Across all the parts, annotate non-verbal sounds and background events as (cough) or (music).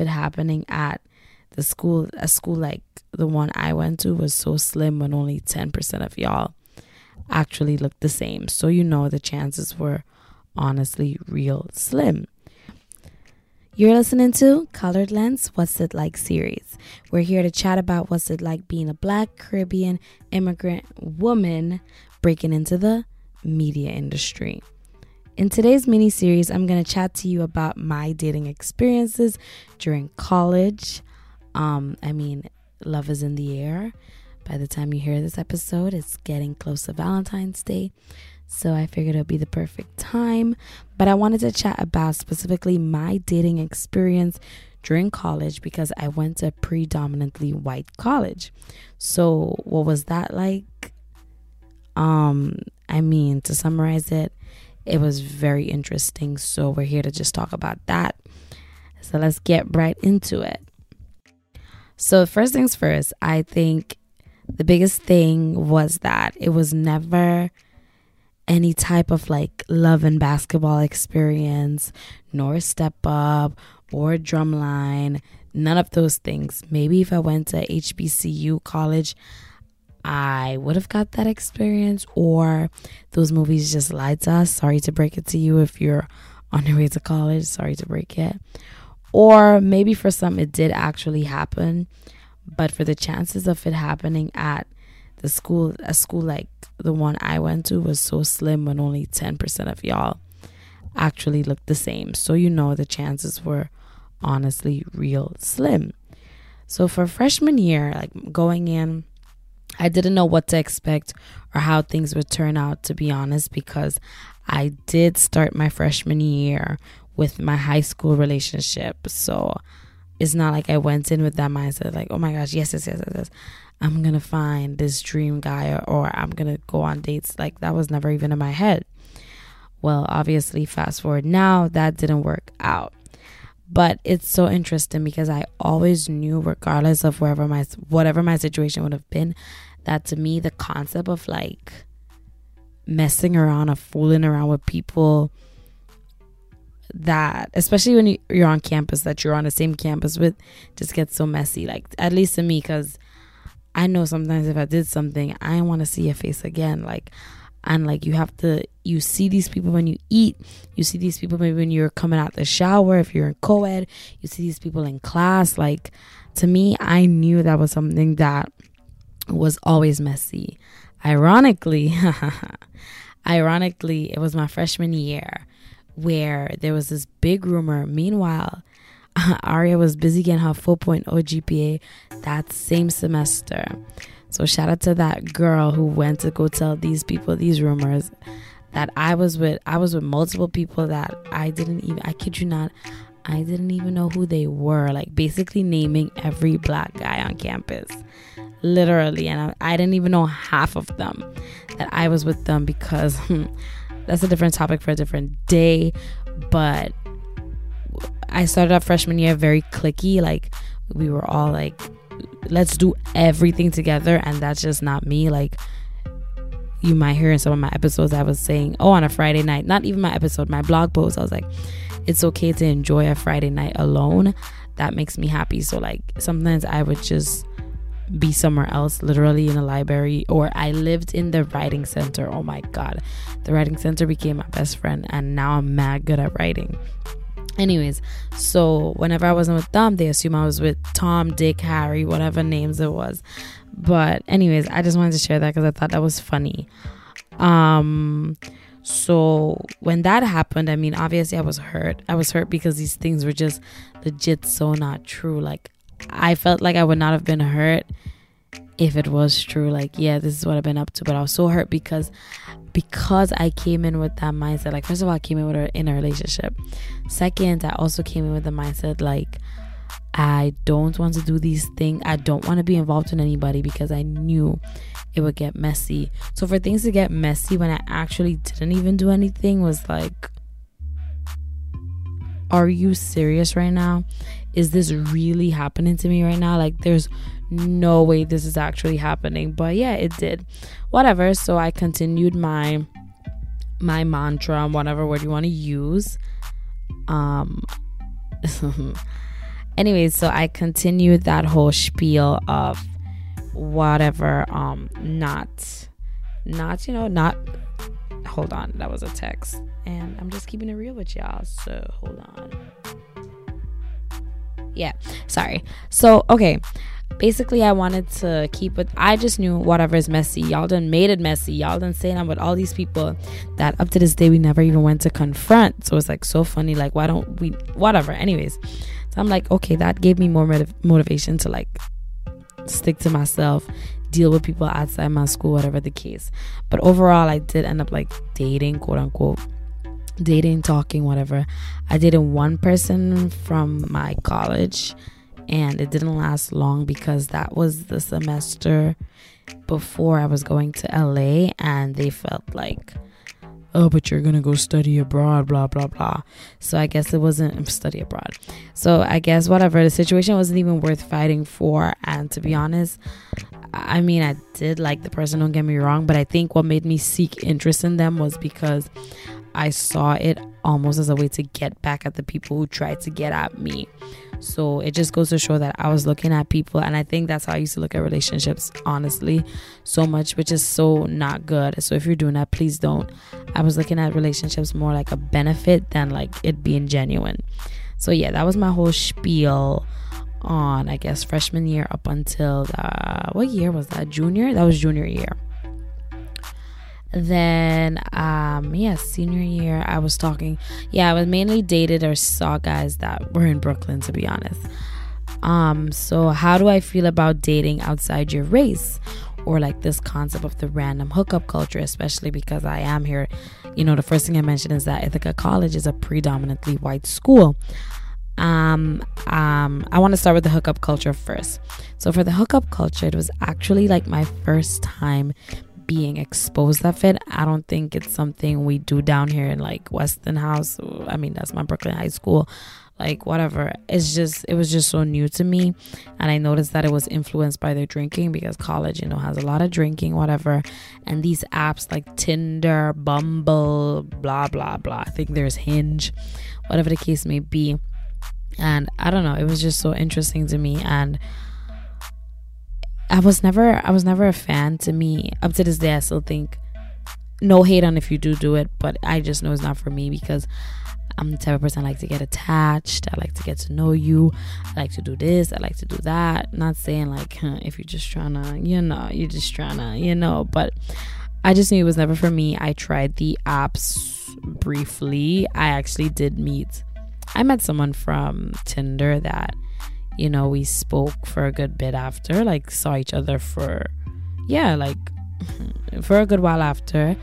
it happening at the school, a school like the one I went to was so slim when only 10% of y'all actually looked the same. So you know the chances were honestly real slim. You're listening to Colored Lens What's It Like series. We're here to chat about what's it like being a black Caribbean immigrant woman breaking into the media industry. In today's mini series, I'm going to chat to you about my dating experiences during college. Um, I mean, love is in the air. By the time you hear this episode, it's getting close to Valentine's Day. So I figured it would be the perfect time. But I wanted to chat about specifically my dating experience during college because I went to a predominantly white college. So what was that like? Um, I mean, to summarize it, it was very interesting. So we're here to just talk about that. So let's get right into it. So, first things first, I think the biggest thing was that it was never any type of like love and basketball experience, nor step up or drumline, none of those things. Maybe if I went to HBCU college, I would have got that experience, or those movies just lied to us. Sorry to break it to you if you're on your way to college. Sorry to break it. Or maybe for some it did actually happen, but for the chances of it happening at the school, a school like the one I went to was so slim when only 10% of y'all actually looked the same. So you know the chances were honestly real slim. So for freshman year, like going in, I didn't know what to expect or how things would turn out, to be honest, because I did start my freshman year with my high school relationship. So it's not like I went in with that mindset, like, oh my gosh, yes, yes, yes, yes, yes. I'm gonna find this dream guy or, or I'm gonna go on dates. Like that was never even in my head. Well, obviously, fast forward now, that didn't work out. But it's so interesting because I always knew, regardless of wherever my whatever my situation would have been, that to me the concept of like messing around or fooling around with people that especially when you, you're on campus that you're on the same campus with just gets so messy like at least to me because i know sometimes if i did something i want to see your face again like and like you have to you see these people when you eat you see these people maybe when you're coming out the shower if you're in co-ed you see these people in class like to me i knew that was something that was always messy ironically (laughs) ironically it was my freshman year where there was this big rumor. Meanwhile, (laughs) Aria was busy getting her 4.0 GPA that same semester. So shout out to that girl who went to go tell these people these rumors that I was with I was with multiple people that I didn't even I kid you not I didn't even know who they were like basically naming every black guy on campus literally and I, I didn't even know half of them that I was with them because (laughs) hmm, that's a different topic for a different day. But I started out freshman year very clicky. Like we were all like, let's do everything together, and that's just not me. Like you might hear in some of my episodes, I was saying, oh, on a Friday night, not even my episode, my blog post, I was like, it's okay to enjoy a Friday night alone. That makes me happy. So like sometimes I would just be somewhere else, literally in a library, or I lived in the writing center. Oh my God. The writing center became my best friend, and now I'm mad good at writing. Anyways, so whenever I wasn't with them, they assume I was with Tom, Dick, Harry, whatever names it was. But, anyways, I just wanted to share that because I thought that was funny. Um, so when that happened, I mean, obviously I was hurt. I was hurt because these things were just legit so not true. Like I felt like I would not have been hurt if it was true. Like, yeah, this is what I've been up to. But I was so hurt because because I came in with that mindset. Like, first of all, I came in with her in a relationship. Second, I also came in with the mindset like I don't want to do these things. I don't want to be involved in anybody because I knew it would get messy. So for things to get messy when I actually didn't even do anything was like are you serious right now? Is this really happening to me right now? Like, there's no way this is actually happening. But yeah, it did. Whatever. So I continued my my mantra, whatever word you want to use. Um (laughs) anyways, so I continued that whole spiel of whatever, um, not, not, you know, not, hold on, that was a text. And I'm just keeping it real with y'all. So hold on. Yeah, sorry. So, okay basically I wanted to keep it I just knew whatever is messy. Y'all done made it messy. Y'all done saying I'm with all these people that up to this day we never even went to confront. So it's like so funny. Like why don't we whatever. Anyways. So I'm like, okay, that gave me more motiv- motivation to like stick to myself, deal with people outside my school, whatever the case. But overall I did end up like dating, quote unquote dating, talking, whatever. I dated one person from my college and it didn't last long because that was the semester before I was going to LA and they felt like oh but you're gonna go study abroad blah blah blah so i guess it wasn't (laughs) study abroad so i guess whatever the situation wasn't even worth fighting for and to be honest i mean i did like the person don't get me wrong but i think what made me seek interest in them was because i saw it almost as a way to get back at the people who tried to get at me so it just goes to show that I was looking at people, and I think that's how I used to look at relationships, honestly, so much, which is so not good. So if you're doing that, please don't. I was looking at relationships more like a benefit than like it being genuine. So yeah, that was my whole spiel on, I guess, freshman year up until uh, what year was that? Junior? That was junior year then um yeah senior year i was talking yeah i was mainly dated or saw guys that were in brooklyn to be honest. Um so how do i feel about dating outside your race? Or like this concept of the random hookup culture especially because i am here. You know the first thing i mentioned is that ithaca college is a predominantly white school. Um, um, I want to start with the hookup culture first. So, for the hookup culture, it was actually like my first time being exposed of it. I don't think it's something we do down here in like Weston House. I mean, that's my Brooklyn High School. Like whatever. It's just it was just so new to me. And I noticed that it was influenced by their drinking because college, you know, has a lot of drinking, whatever. And these apps like Tinder, Bumble, blah blah blah. I think there's Hinge, whatever the case may be. And I don't know, it was just so interesting to me and I was never I was never a fan to me up to this day I still think no hate on if you do do it but I just know it's not for me because I'm the type of person I like to get attached I like to get to know you I like to do this I like to do that. Not saying like huh, if you're just trying to you know you're just trying to you know but I just knew it was never for me. I tried the apps briefly. I actually did meet I met someone from Tinder that you know, we spoke for a good bit after, like saw each other for, yeah, like (laughs) for a good while after.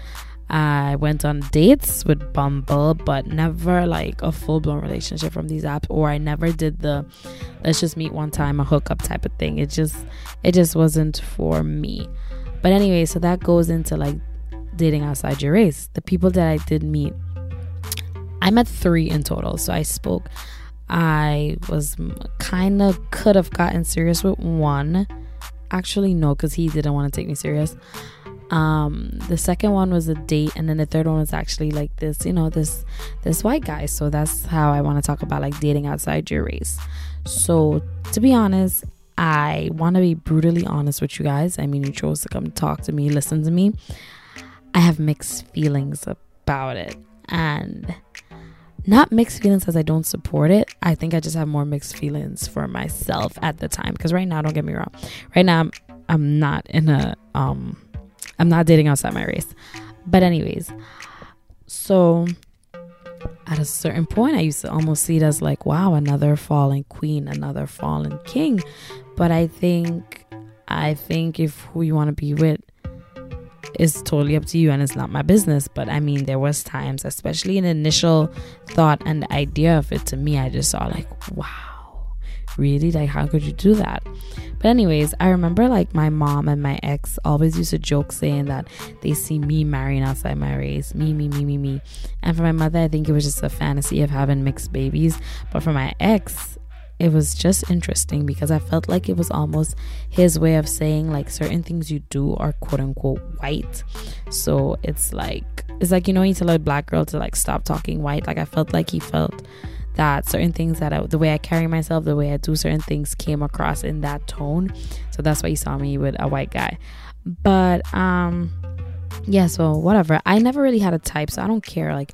I went on dates with Bumble, but never like a full blown relationship from these apps, or I never did the let's just meet one time, a hookup type of thing. It just, it just wasn't for me. But anyway, so that goes into like dating outside your race. The people that I did meet, I met three in total. So I spoke I was kind of could have gotten serious with one. Actually, no, because he didn't want to take me serious. Um, the second one was a date, and then the third one was actually like this, you know, this this white guy. So that's how I want to talk about like dating outside your race. So to be honest, I want to be brutally honest with you guys. I mean, you chose to come talk to me, listen to me. I have mixed feelings about it, and not mixed feelings as I don't support it. I think I just have more mixed feelings for myself at the time. Because right now, don't get me wrong, right now I'm I'm not in a um I'm not dating outside my race. But anyways, so at a certain point I used to almost see it as like, wow, another fallen queen, another fallen king. But I think I think if who you want to be with is totally up to you and it's not my business but i mean there was times especially an initial thought and the idea of it to me i just saw like wow really? Like how could you do that? But anyways i remember like my mom and my ex always used to joke saying that they see me marrying outside my race me me me me me. And for my mother i think it was just a fantasy of having mixed babies. But for my ex it was just interesting because I felt like it was almost his way of saying like certain things you do are quote unquote white. So it's like it's like you know you tell a black girl to like stop talking white. Like I felt like he felt that certain things that I, the way I carry myself, the way I do certain things came across in that tone. So that's why you saw me with a white guy. But um yeah, so whatever. I never really had a type, so I don't care. Like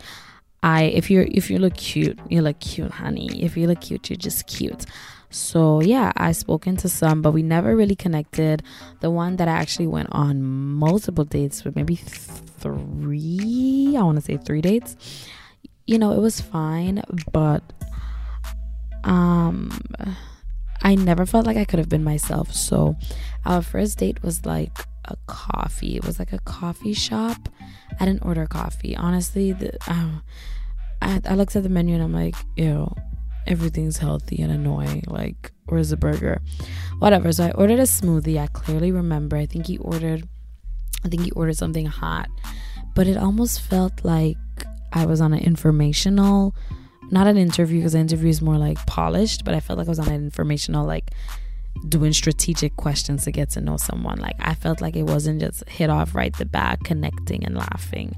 I if you're if you look cute, you look cute, honey. If you look cute, you're just cute. So yeah, I spoken to some, but we never really connected. The one that I actually went on multiple dates with, maybe three, I want to say three dates. You know, it was fine, but um I never felt like I could have been myself. So our first date was like a coffee. It was like a coffee shop. I didn't order coffee. Honestly, the, uh, I, I looked at the menu and I'm like, ew, everything's healthy and annoying. Like, where's the burger? Whatever. So I ordered a smoothie. I clearly remember. I think he ordered, I think he ordered something hot, but it almost felt like I was on an informational, not an interview because the interview is more like polished, but I felt like I was on an informational, like doing strategic questions to get to know someone. Like I felt like it wasn't just hit off right the bat, connecting and laughing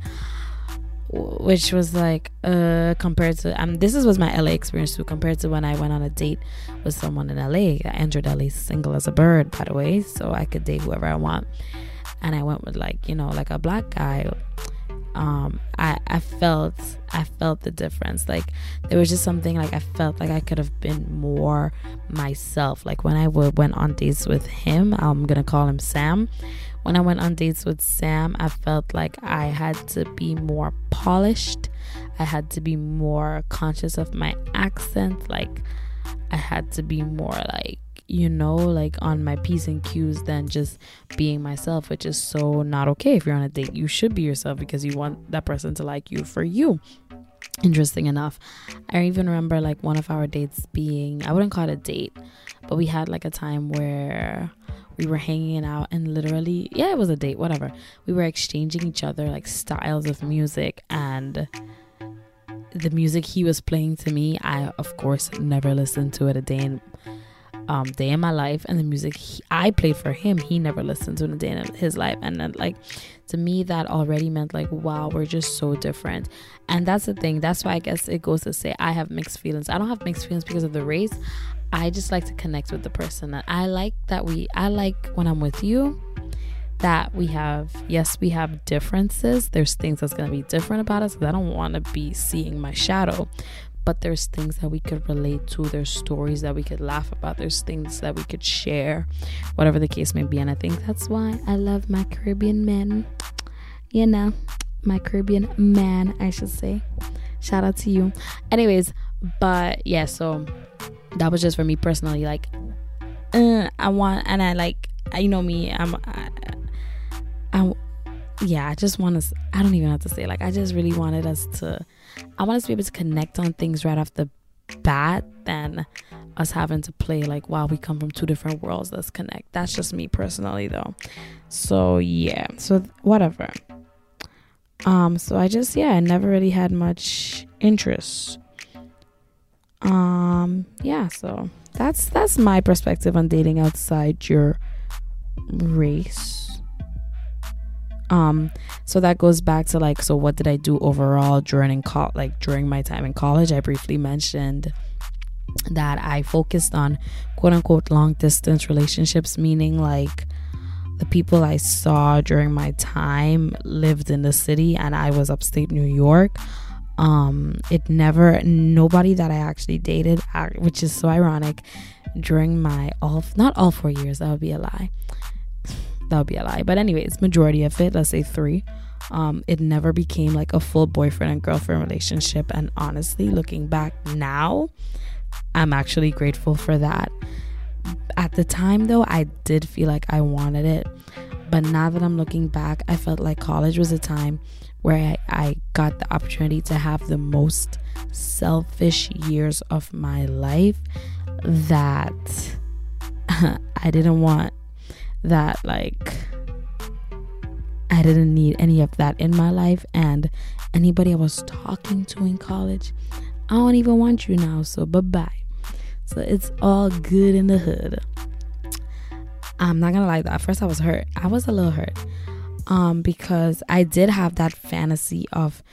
which was like uh compared to um this is was my LA experience too compared to when I went on a date with someone in LA. I entered LA single as a bird, by the way, so I could date whoever I want. And I went with like, you know, like a black guy. Um I I felt I felt the difference. Like there was just something like I felt like I could have been more myself. Like when I would went on dates with him, I'm to call him Sam when I went on dates with Sam, I felt like I had to be more polished. I had to be more conscious of my accent. Like, I had to be more like, you know, like on my P's and Q's than just being myself, which is so not okay. If you're on a date, you should be yourself because you want that person to like you for you interesting enough i even remember like one of our dates being i wouldn't call it a date but we had like a time where we were hanging out and literally yeah it was a date whatever we were exchanging each other like styles of music and the music he was playing to me i of course never listened to it a day in um day in my life and the music he, i played for him he never listened to in a day in his life. And then like to me that already meant like wow we're just so different. And that's the thing. That's why i guess it goes to say i have mixed feelings. I don't have mixed feelings because of the race. I just like to connect with the person that I like that we I like when I'm with you that we have yes we have differences. There's things that's going to be different about us. Because I don't want to be seeing my shadow but there's things that we could relate to there's stories that we could laugh about there's things that we could share whatever the case may be. And I think that's why I love my Caribbean men. You know my Caribbean man I should say. Shout out to you. Anyways but yeah so that was just for me personally like uh, i want and i like you know me i'm I, I yeah i just want us, i don't even have to say like i just really wanted us to i want us to be able to connect on things right off the bat than us having to play like wow we come from two different worlds let's connect. That's just me personally though. So yeah. So whatever. Um so i just yeah i never really had much interest. Um yeah so that's that's my perspective on dating outside your race um so that goes back to like so what did i do overall during co- like during my time in college? I briefly mentioned that i focused on quote unquote long distance relationships meaning like the people i saw during my time lived in the city and i was upstate new york. Um it never nobody that i actually dated which is so ironic during my all not all four years that would be a lie that would be a lie. But anyways majority of it let's say three um it never became like a full boyfriend and girlfriend relationship. And honestly looking back now i'm actually grateful for that. At the time though i did feel like i wanted it. But now that i'm looking back i felt like college was a time where I, I got the opportunity to have the most selfish years of my life that (laughs) I didn't want that like I didn't need any of that in my life. And anybody I was talking to in college I don't even want you now so bye bye so it's all good in the hood. I'm not gonna lie though at first I was hurt. I was a little hurt um, because I did have that fantasy of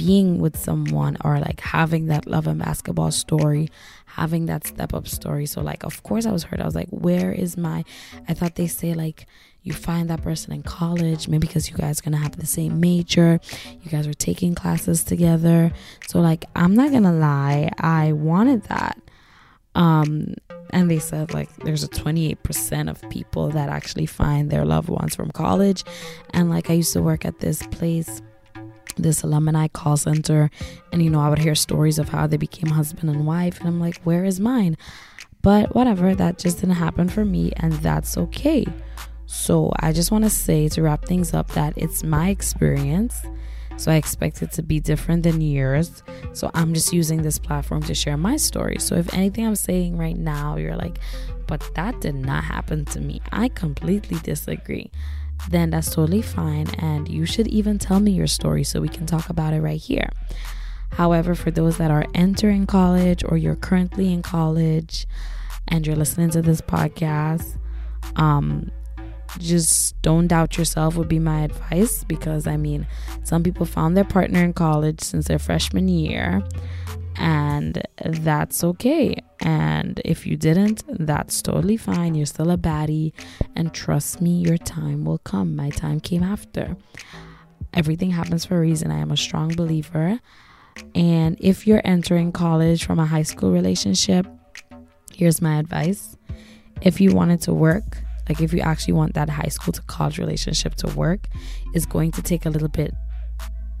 being with someone or like having that love and basketball story, having that step up story. So, like, of course, I was hurt. I was like, where is my. I thought they say, like, you find that person in college, maybe because you guys are gonna have the same major, you guys are taking classes together. So, like, I'm not gonna lie, I wanted that. Um, and they said like there's a 28% of people that actually find their loved ones from college and like i used to work at this place this alumni call center and you know i would hear stories of how they became husband and wife and i'm like where is mine but whatever that just didn't happen for me and that's okay so i just want to say to wrap things up that it's my experience so I expect it to be different than yours. So I'm just using this platform to share my story. So if anything I'm saying right now, you're like, but that did not happen to me, I completely disagree. Then that's totally fine. And you should even tell me your story so we can talk about it right here. However, for those that are entering college or you're currently in college and you're listening to this podcast, um, just don't doubt yourself would be my advice because I mean, some people found their partner in college since their freshman year, and that's okay. And if you didn't, that's totally fine. You're still a baddie, and trust me, your time will come. My time came after. Everything happens for a reason. I am a strong believer. And if you're entering college from a high school relationship, here's my advice. If you wanted to work, like if you actually want that high school to college relationship to work, is going to take a little bit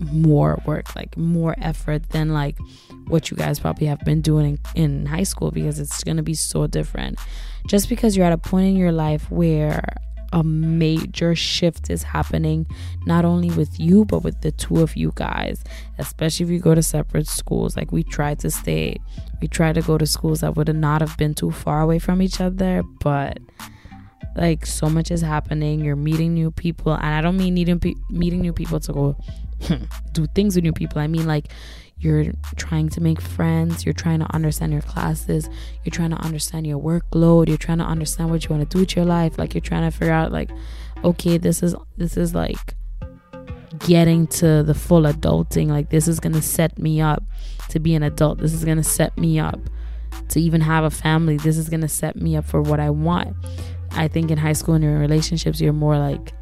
more work, like more effort than like what you guys probably have been doing in, in high school because it's going to be so different. Just because you're at a point in your life where a major shift is happening not only with you but with the two of you guys especially if you go to separate schools like we tried to stay we tried to go to schools that would not have been too far away from each other but like so much is happening you're meeting new people and i don't mean needing pe- meeting new people to go (laughs) do things with new people. I mean like you're trying to make friends you're trying to understand your classes you're trying to understand your workload you're trying to understand what you want to do with your life like you're trying to figure out like okay this is this is like getting to the full adulting like this is gonna set me up to be an adult this is gonna set me up to even have a family this is gonna set me up for what i want. I think in high school and your relationships, you're more like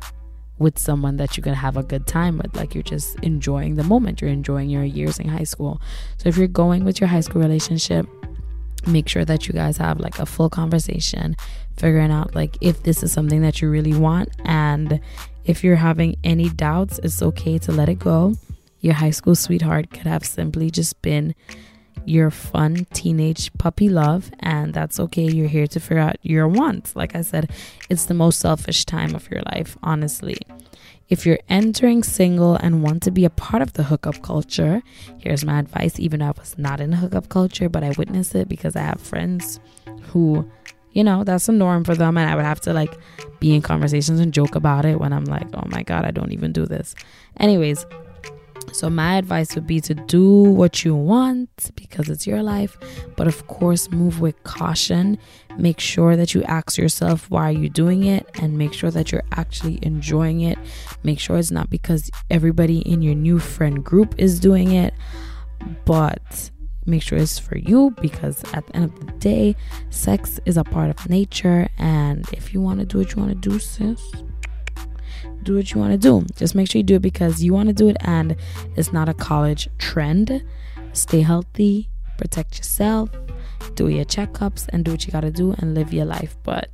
with someone that you can have a good time with. Like you're just enjoying the moment. You're enjoying your years in high school. So if you're going with your high school relationship, make sure that you guys have like a full conversation, figuring out like if this is something that you really want. And if you're having any doubts, it's okay to let it go. Your high school sweetheart could have simply just been your fun teenage puppy love, and that's okay. You're here to figure out your wants. Like I said, it's the most selfish time of your life, honestly. If you're entering single and want to be a part of the hookup culture, here's my advice. Even though I was not in the hookup culture, but I witnessed it because I have friends who, you know, that's a norm for them. And I would have to like be in conversations and joke about it when I'm like, oh my God, I don't even do this. Anyways, so, my advice would be to do what you want because it's your life, but of course, move with caution. Make sure that you ask yourself, why are you doing it? And make sure that you're actually enjoying it. Make sure it's not because everybody in your new friend group is doing it, but make sure it's for you because at the end of the day, sex is a part of nature. And if you want to do what you want to do, sis, do what you want to do. Just make sure you do it because you want to do it and it's not a college trend. Stay healthy, protect yourself, do your checkups, and do what you got to do and live your life. But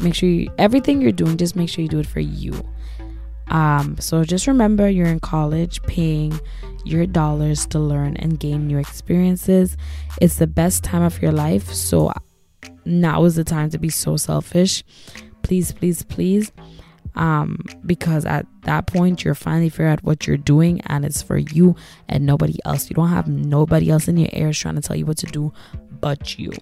make sure you, everything you're doing, just make sure you do it for you. Um, so just remember you're in college paying your dollars to learn and gain new experiences. It's the best time of your life. So now is the time to be so selfish. Please, please, please um, because at that point you're finally figure out what you're doing and it's for you and nobody else. You don't have nobody else in your ears trying to tell you what to do but you.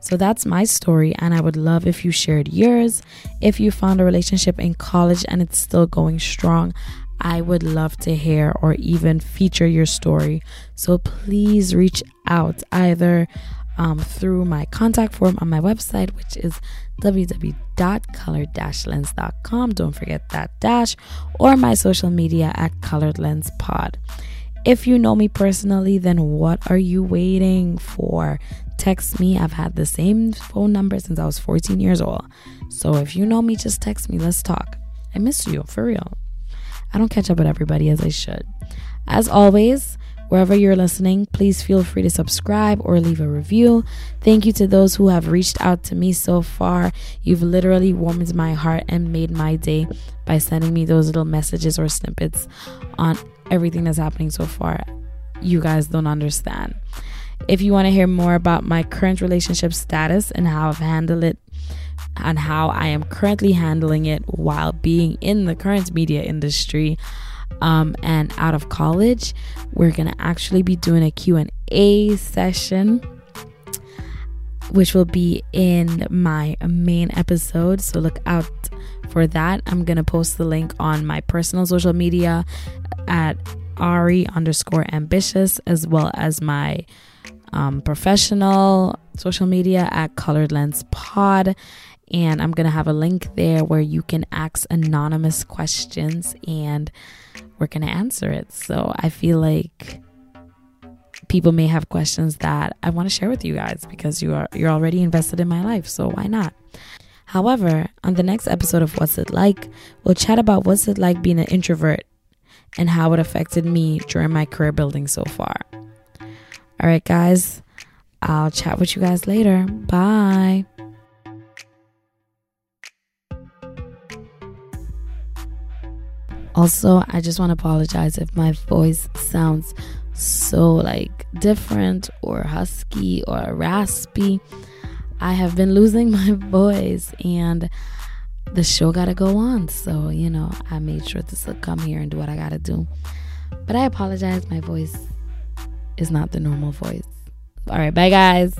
So that's my story, and I would love if you shared yours. If you found a relationship in college and it's still going strong, I would love to hear or even feature your story. So please reach out either um, through my contact form on my website, which is www.colored-lens.com. Don't forget that dash, or my social media at Colored Lens Pod. If you know me personally, then what are you waiting for? Text me. I've had the same phone number since I was 14 years old. So if you know me, just text me. Let's talk. I miss you, for real. I don't catch up with everybody as I should. As always, Wherever you're listening, please feel free to subscribe or leave a review. Thank you to those who have reached out to me so far. You've literally warmed my heart and made my day by sending me those little messages or snippets on everything that's happening so far. You guys don't understand. If you want to hear more about my current relationship status and how I've handled it and how I am currently handling it while being in the current media industry, um, and out of college we're gonna actually be doing a q&a session which will be in my main episode. So look out for that. I'm gonna post the link on my personal social media at ari underscore ambitious as well as my um, professional social media at colored lens pod. And i'm gonna have a link there where you can ask anonymous questions and we're going to answer it. So I feel like people may have questions that I want to share with you guys because you are you're already invested in my life, so why not? However, on the next episode of What's It Like, we'll chat about what's it like being an introvert and how it affected me during my career building so far. All right, guys, I'll chat with you guys later. Bye. Also, I just want to apologize if my voice sounds so like different or husky or raspy. I have been losing (laughs) my voice and the show got to go on. So, you know, I made sure to come here and do what I got to do. But I apologize. My voice is not the normal voice. All right. Bye, guys.